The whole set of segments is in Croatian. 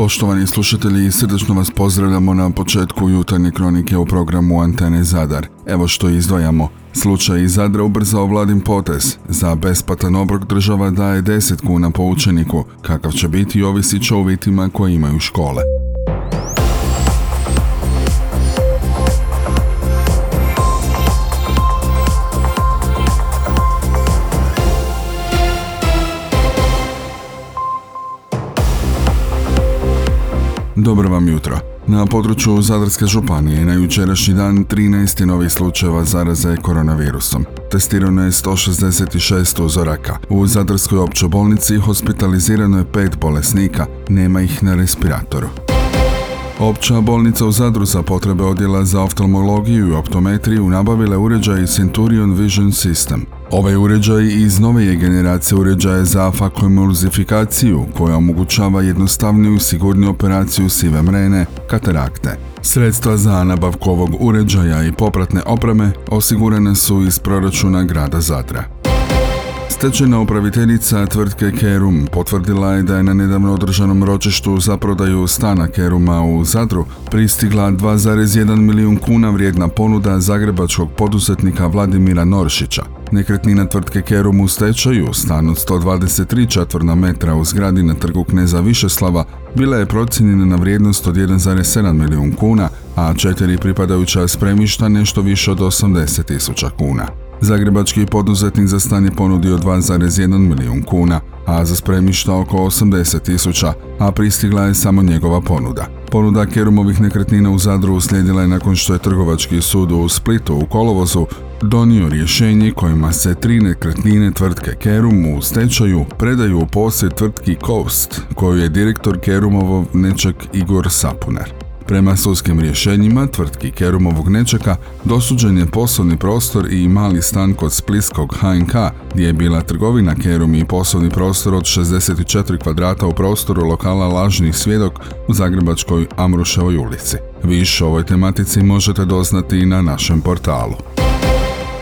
Poštovani slušatelji, srdečno vas pozdravljamo na početku jutarnje kronike u programu Antene Zadar. Evo što izdvajamo. Slučaj iz Zadra ubrzao vladin potez. Za besplatan obrok država daje 10 kuna po učeniku. Kakav će biti ovisi o uvjetima koje imaju škole. Dobro vam jutro. Na području Zadarske županije na jučerašnji dan 13 novih slučajeva zaraze koronavirusom. Testirano je 166 uzoraka. U Zadarskoj općoj bolnici hospitalizirano je pet bolesnika, nema ih na respiratoru. Opća bolnica u Zadru za potrebe odjela za oftalmologiju i optometriju nabavila uređaj Centurion Vision System. Ovaj uređaj iz nove je generacije uređaja za fakoemulzifikaciju koja omogućava jednostavniju i sigurniju operaciju sive mrene, katarakte. Sredstva za nabavku ovog uređaja i popratne opreme osigurane su iz proračuna grada Zadra. Stečena upraviteljica tvrtke Kerum potvrdila je da je na nedavno održanom ročištu za prodaju stana Keruma u Zadru pristigla 2,1 milijun kuna vrijedna ponuda zagrebačkog poduzetnika Vladimira Noršića. Nekretnina tvrtke Kerum u stečaju, stan od 123 četvrna metra u zgradi na trgu Kneza Višeslava, bila je procijenjena na vrijednost od 1,7 milijun kuna, a četiri pripadajuća spremišta nešto više od 80 tisuća kuna. Zagrebački poduzetnik za stan je ponudio 2,1 milijun kuna, a za spremišta oko 80 tisuća, a pristigla je samo njegova ponuda. Ponuda Kerumovih nekretnina u Zadru uslijedila je nakon što je trgovački sud u Splitu u kolovozu donio rješenje kojima se tri nekretnine tvrtke Kerum u stečaju predaju u posjed tvrtki Coast, koju je direktor Kerumovog nečak Igor Sapunar. Prema sudskim rješenjima tvrtki Kerumovog nečeka dosuđen je poslovni prostor i mali stan kod Spliskog HNK gdje je bila trgovina Kerum i poslovni prostor od 64 kvadrata u prostoru lokala Lažni svjedok u Zagrebačkoj Amruševoj ulici. Više o ovoj tematici možete doznati i na našem portalu.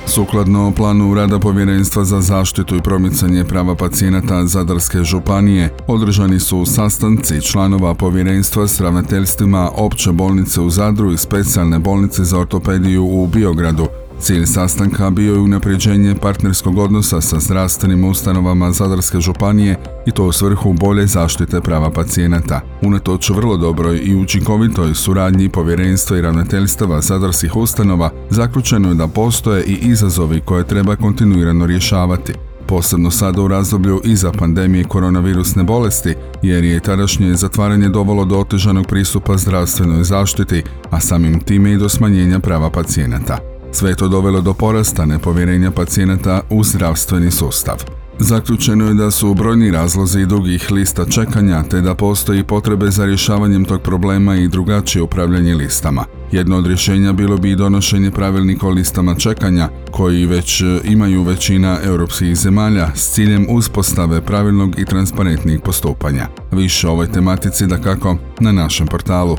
Sukladno planu rada Povjerenstva za zaštitu i promicanje prava pacijenata Zadarske županije, održani su sastanci članova povjerenstva s ravnateljstvima opće bolnice u Zadru i specijalne bolnice za ortopediju u Biogradu, Cilj sastanka bio je unapređenje partnerskog odnosa sa zdravstvenim ustanovama Zadarske županije i to u svrhu bolje zaštite prava pacijenata. Unatoč vrlo dobroj i učinkovitoj suradnji povjerenstva i ravnateljstava zadarskih ustanova, zaključeno je da postoje i izazovi koje treba kontinuirano rješavati posebno sada u razdoblju iza pandemije koronavirusne bolesti, jer je tadašnje zatvaranje dovelo do otežanog pristupa zdravstvenoj zaštiti, a samim time i do smanjenja prava pacijenata. Sve to dovelo do porasta nepovjerenja pacijenata u zdravstveni sustav. Zaključeno je da su brojni razlozi dugih lista čekanja, te da postoji potrebe za rješavanjem tog problema i drugačije upravljanje listama. Jedno od rješenja bilo bi i donošenje pravilnika o listama čekanja, koji već imaju većina europskih zemalja s ciljem uspostave pravilnog i transparentnijeg postupanja. Više o ovoj tematici da kako na našem portalu.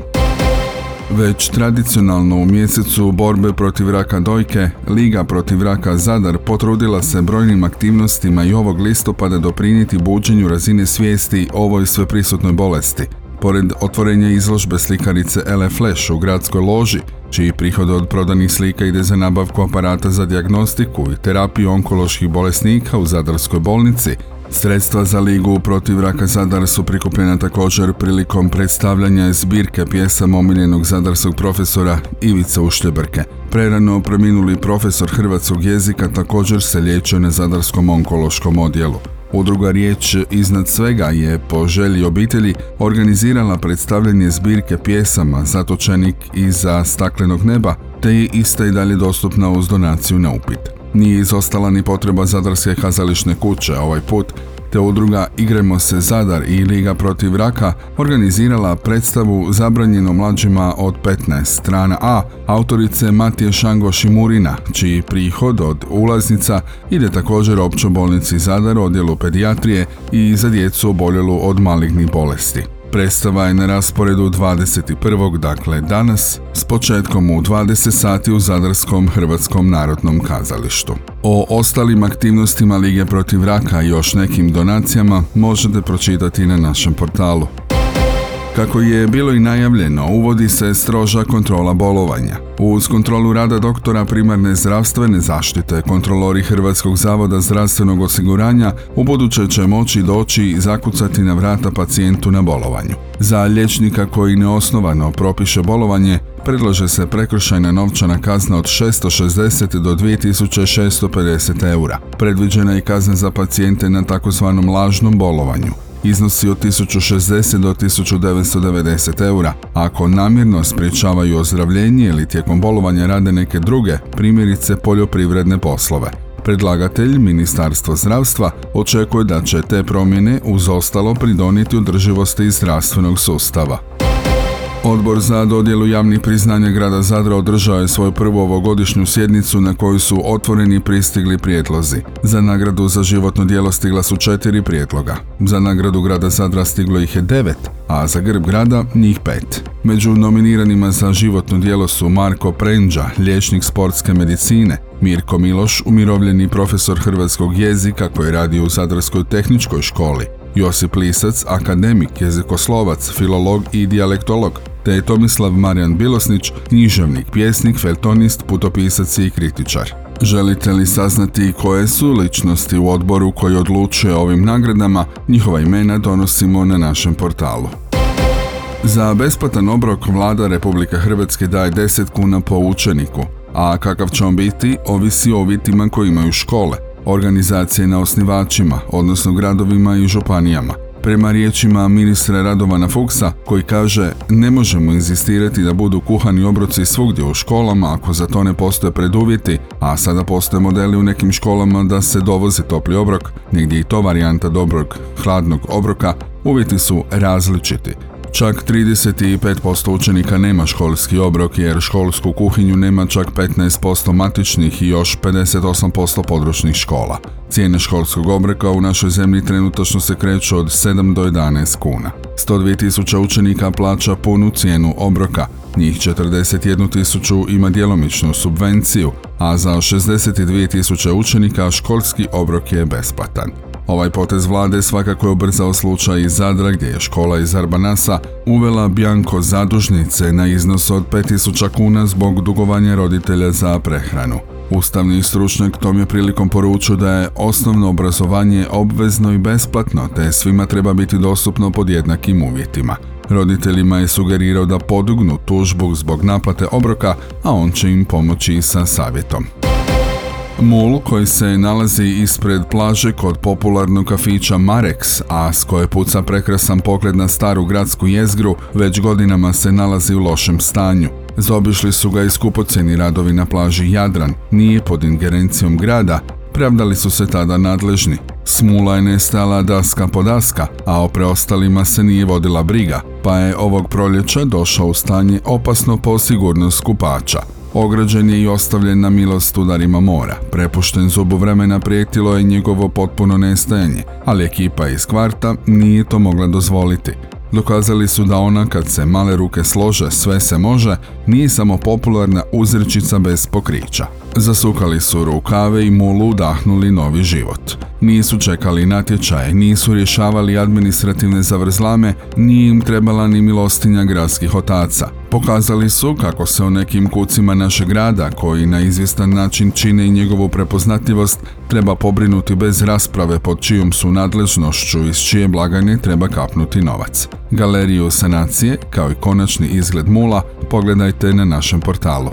Već tradicionalno u mjesecu borbe protiv raka dojke, Liga protiv raka Zadar potrudila se brojnim aktivnostima i ovog listopada doprinijeti buđenju razine svijesti ovoj sveprisutnoj bolesti. Pored otvorenja izložbe slikarice Ele Flash u gradskoj loži, čiji prihod od prodanih slika ide za nabavku aparata za dijagnostiku i terapiju onkoloških bolesnika u Zadarskoj bolnici, Sredstva za ligu protiv raka Zadar su prikupljena također prilikom predstavljanja zbirke pjesama omiljenog zadarskog profesora Ivica Ušljebrke. Prerano preminuli profesor hrvatskog jezika također se liječio na Zadarskom onkološkom odjelu. Udruga Riječ iznad svega je po želji obitelji organizirala predstavljanje zbirke pjesama Zatočenik iza staklenog neba, te je ista i dalje dostupna uz donaciju na upit. Nije izostala ni potreba Zadarske kazališne kuće ovaj put, te udruga Igremo se Zadar i Liga protiv raka organizirala predstavu zabranjeno mlađima od 15 strana A autorice Matije Šango Šimurina, čiji prihod od ulaznica ide također općo bolnici Zadar, odjelu pedijatrije i za djecu oboljelu od malignih bolesti. Predstava je na rasporedu 21. dakle danas s početkom u 20 sati u Zadarskom Hrvatskom narodnom kazalištu. O ostalim aktivnostima Lige protiv raka i još nekim donacijama možete pročitati na našem portalu. Kako je bilo i najavljeno, uvodi se stroža kontrola bolovanja. Uz kontrolu rada doktora primarne zdravstvene zaštite, kontrolori Hrvatskog zavoda zdravstvenog osiguranja u buduće će moći doći i zakucati na vrata pacijentu na bolovanju. Za liječnika koji neosnovano propiše bolovanje, predlaže se prekršajna novčana kazna od 660 do 2650 eura. Predviđena je kazna za pacijente na takozvanom lažnom bolovanju iznosi od 1060 do 1990 eura. Ako namjerno spriječavaju ozdravljenje ili tijekom bolovanja rade neke druge, primjerice poljoprivredne poslove. Predlagatelj, Ministarstvo zdravstva, očekuje da će te promjene uz ostalo pridoniti održivosti zdravstvenog sustava. Odbor za dodjelu javnih priznanja grada Zadra održao je svoju prvu ovogodišnju sjednicu na kojoj su otvoreni pristigli prijedlozi. Za nagradu za životno djelo stigla su četiri prijedloga. Za nagradu grada Zadra stiglo ih je devet, a za grb grada njih pet. Među nominiranima za životno djelo su Marko Prenđa, liječnik sportske medicine, Mirko Miloš, umirovljeni profesor hrvatskog jezika koji radi u Zadarskoj tehničkoj školi, Josip Lisac, akademik, jezikoslovac, filolog i dijalektolog, te je Tomislav Marijan Bilosnić, književnik, pjesnik, feltonist, putopisac i kritičar. Želite li saznati koje su ličnosti u odboru koji odlučuje ovim nagradama, njihova imena donosimo na našem portalu. Za besplatan obrok vlada Republike Hrvatske daje 10 kuna po učeniku, a kakav će on biti, ovisi o uvjetima koji imaju škole, organizacije na osnivačima, odnosno gradovima i županijama. Prema riječima ministra Radovana Fuksa, koji kaže ne možemo inzistirati da budu kuhani obroci svugdje u školama ako za to ne postoje preduvjeti, a sada postoje modeli u nekim školama da se dovozi topli obrok, negdje i to varijanta dobrog hladnog obroka, uvjeti su različiti. Čak 35% učenika nema školski obrok jer školsku kuhinju nema čak 15% matičnih i još 58% područnih škola. Cijene školskog obroka u našoj zemlji trenutačno se kreću od 7 do 11 kuna. 102 tisuća učenika plaća punu cijenu obroka, njih 41 tisuću ima djelomičnu subvenciju, a za 62 tisuće učenika školski obrok je besplatan. Ovaj potez vlade svakako je ubrzao slučaj iz Zadra gdje je škola iz Arbanasa uvela Bjanko zadužnice na iznos od 5000 kuna zbog dugovanja roditelja za prehranu. Ustavni stručnjak tom je prilikom poručio da je osnovno obrazovanje obvezno i besplatno, te svima treba biti dostupno pod jednakim uvjetima. Roditeljima je sugerirao da podugnu tužbu zbog naplate obroka, a on će im pomoći sa savjetom. Mul koji se nalazi ispred plaže kod popularnog kafića Marex, a s koje puca prekrasan pogled na staru gradsku jezgru, već godinama se nalazi u lošem stanju. Zobišli su ga i skupoceni radovi na plaži Jadran, nije pod ingerencijom grada, pravdali su se tada nadležni. Smula je nestala daska po daska, a o preostalima se nije vodila briga, pa je ovog proljeća došao u stanje opasno po sigurnost kupača. Ograđen je i ostavljen na milost udarima mora. Prepušten zubu vremena prijetilo je njegovo potpuno nestajanje, ali ekipa iz kvarta nije to mogla dozvoliti. Dokazali su da ona kad se male ruke slože sve se može, nije samo popularna uzrečica bez pokrića. Zasukali su rukave i mulu udahnuli novi život. Nisu čekali natječaje, nisu rješavali administrativne zavrzlame, nije im trebala ni milostinja gradskih otaca. Pokazali su kako se o nekim kucima našeg grada, koji na izvjestan način čine i njegovu prepoznatljivost, treba pobrinuti bez rasprave pod čijom su nadležnošću iz čije blagajne treba kapnuti novac. Galeriju sanacije, kao i konačni izgled mula, pogledajte na našem portalu.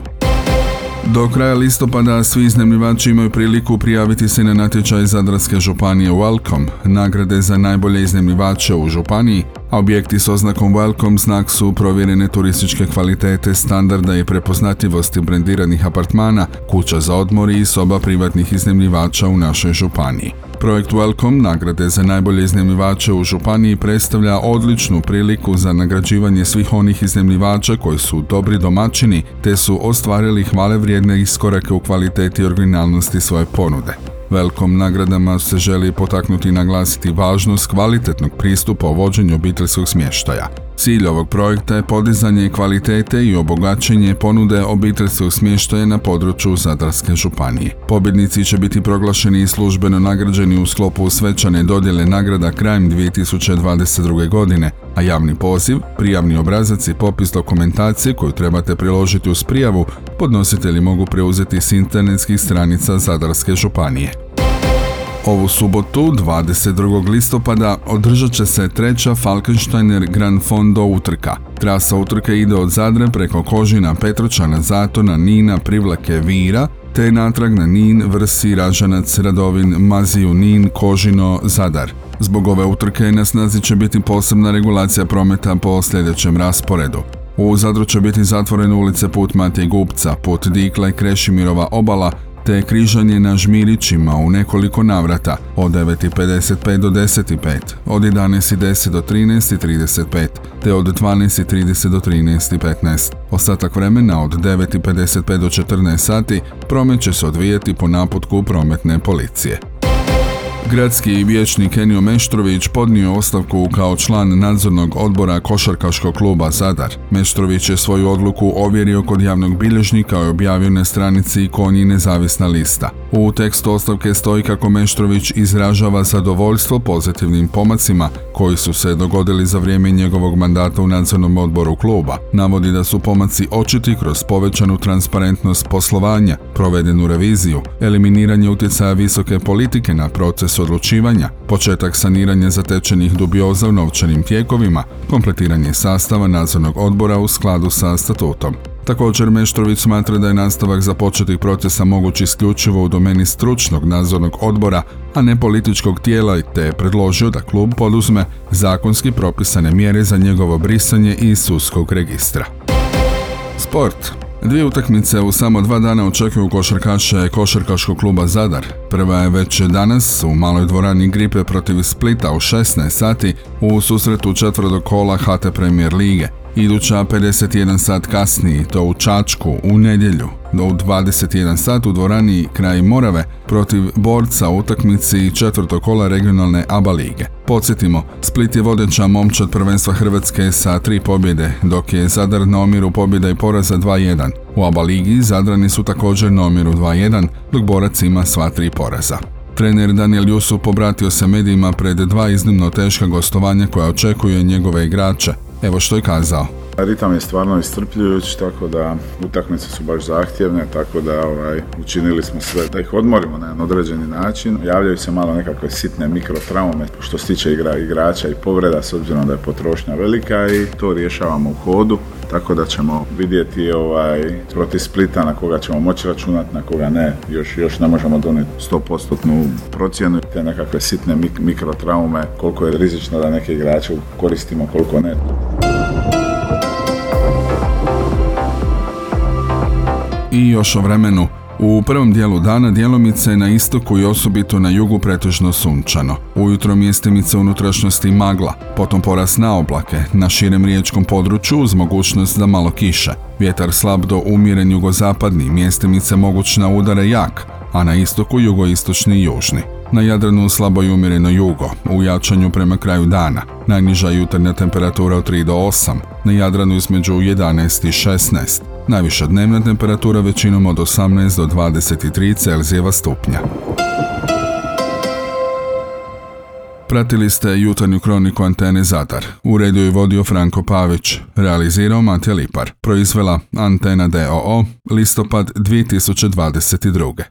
Do kraja listopada svi iznajmljivači imaju priliku prijaviti se na natječaj Zadarske županije Welcome, nagrade za najbolje iznajmljivače u županiji, a objekti s oznakom Welcome znak su provjerene turističke kvalitete, standarda i prepoznatljivosti brendiranih apartmana, kuća za odmor i soba privatnih iznajmljivača u našoj županiji. Projekt Welcome nagrade za najbolje iznajmljivače u županiji predstavlja odličnu priliku za nagrađivanje svih onih iznajmljivača koji su dobri domaćini te su ostvarili hvale vrijedne iskorake u kvaliteti i originalnosti svoje ponude. Velkom nagradama se želi potaknuti i naglasiti važnost kvalitetnog pristupa u vođenju obiteljskog smještaja. Cilj ovog projekta je podizanje kvalitete i obogaćenje ponude obiteljskog smještaja na području Zadarske županije. Pobjednici će biti proglašeni i službeno nagrađeni u sklopu svečane dodjele nagrada krajem 2022. godine, a javni poziv, prijavni obrazac i popis dokumentacije koju trebate priložiti uz prijavu podnositelji mogu preuzeti s internetskih stranica Zadarske županije. Ovu subotu, 22. listopada, održat će se treća Falkensteiner Grand Fondo utrka. Trasa utrke ide od Zadre preko Kožina, Petročana, Zatona, Nina, Privlake, Vira, te natrag na Nin, Vrsi, Ražanac, Radovin, Maziju, Nin, Kožino, Zadar. Zbog ove utrke na snazi će biti posebna regulacija prometa po sljedećem rasporedu. U Zadru će biti zatvorene ulice put Matije Gupca, put Dikla i Krešimirova obala, te križanje na Žmirićima u nekoliko navrata od 9.55 do 10.05, od 11.10 do 13.35 te od 12.30 do 13.15. Ostatak vremena od 9.55 do 14 sati promet će se odvijeti po naputku prometne policije. Gradski vijećnik Enio Meštrović podnio ostavku kao član nadzornog odbora košarkaškog kluba Zadar. Meštrović je svoju odluku ovjerio kod javnog bilježnika i objavio na stranici Konji nezavisna lista. U tekstu ostavke stoji kako Meštrović izražava zadovoljstvo pozitivnim pomacima koji su se dogodili za vrijeme njegovog mandata u nadzornom odboru kluba. Navodi da su pomaci očiti kroz povećanu transparentnost poslovanja, provedenu reviziju, eliminiranje utjecaja visoke politike na proces odlučivanja, početak saniranja zatečenih dubioza u novčanim tijekovima, kompletiranje sastava nadzornog odbora u skladu sa statutom. Također Meštrović smatra da je nastavak započetih procesa moguć isključivo u domeni stručnog nadzornog odbora, a ne političkog tijela te je predložio da klub poduzme zakonski propisane mjere za njegovo brisanje iz sudskog registra. Sport Dvije utakmice u samo dva dana očekuju košarkaše košarkaškog kluba Zadar. Prva je već danas u maloj dvorani Gripe protiv Splita u 16 sati u susretu četvrtog kola HT Premier Lige. Iduća 51 sat kasniji, to u Čačku, u nedjelju, do u 21 sat u dvorani kraj Morave protiv borca u utakmici četvrtog kola regionalne ABA lige. Podsjetimo, Split je vodeća momčad prvenstva Hrvatske sa tri pobjede, dok je Zadar na omjeru pobjeda i poraza 2-1. U ABA ligi Zadrani su također na omjeru 2-1, dok borac ima sva tri poraza. Trener Daniel Jusuf pobratio se medijima pred dva iznimno teška gostovanja koja očekuje njegove igrače. Evo što je kazao. Ritam je stvarno iscrpljujuć, tako da utakmice su baš zahtjevne, tako da ovaj, učinili smo sve da ih odmorimo na jedan određeni način. Javljaju se malo nekakve sitne mikrotraume što se tiče igra, igrača i povreda s obzirom da je potrošnja velika i to rješavamo u hodu. Tako da ćemo vidjeti ovaj, protiv Splita na koga ćemo moći računati, na koga ne. Još, još ne možemo donijeti 100% procjenu. Te nekakve sitne mik- mikrotraume, koliko je rizično da neke igrače koristimo, koliko ne. I još o vremenu. U prvom dijelu dana dijelomice na istoku i osobito na jugu pretežno sunčano. Ujutro mjestimice unutrašnjosti magla, potom porast na oblake, na širem riječkom području uz mogućnost za malo kiše. Vjetar slab do umjeren jugozapadni, mjestimice mogućna udare jak, a na istoku jugoistočni i južni. Na Jadranu slabo i umjereno jugo, u jačanju prema kraju dana. Najniža jutarnja temperatura od 3 do 8, na Jadranu između 11 i 16. Najviša dnevna temperatura većinom od 18 do 23 Celzijeva stupnja. Pratili ste jutarnju kroniku Antene Zadar. U redu je vodio Franko Pavić. Realizirao Matija Lipar. Proizvela Antena DOO. Listopad 2022.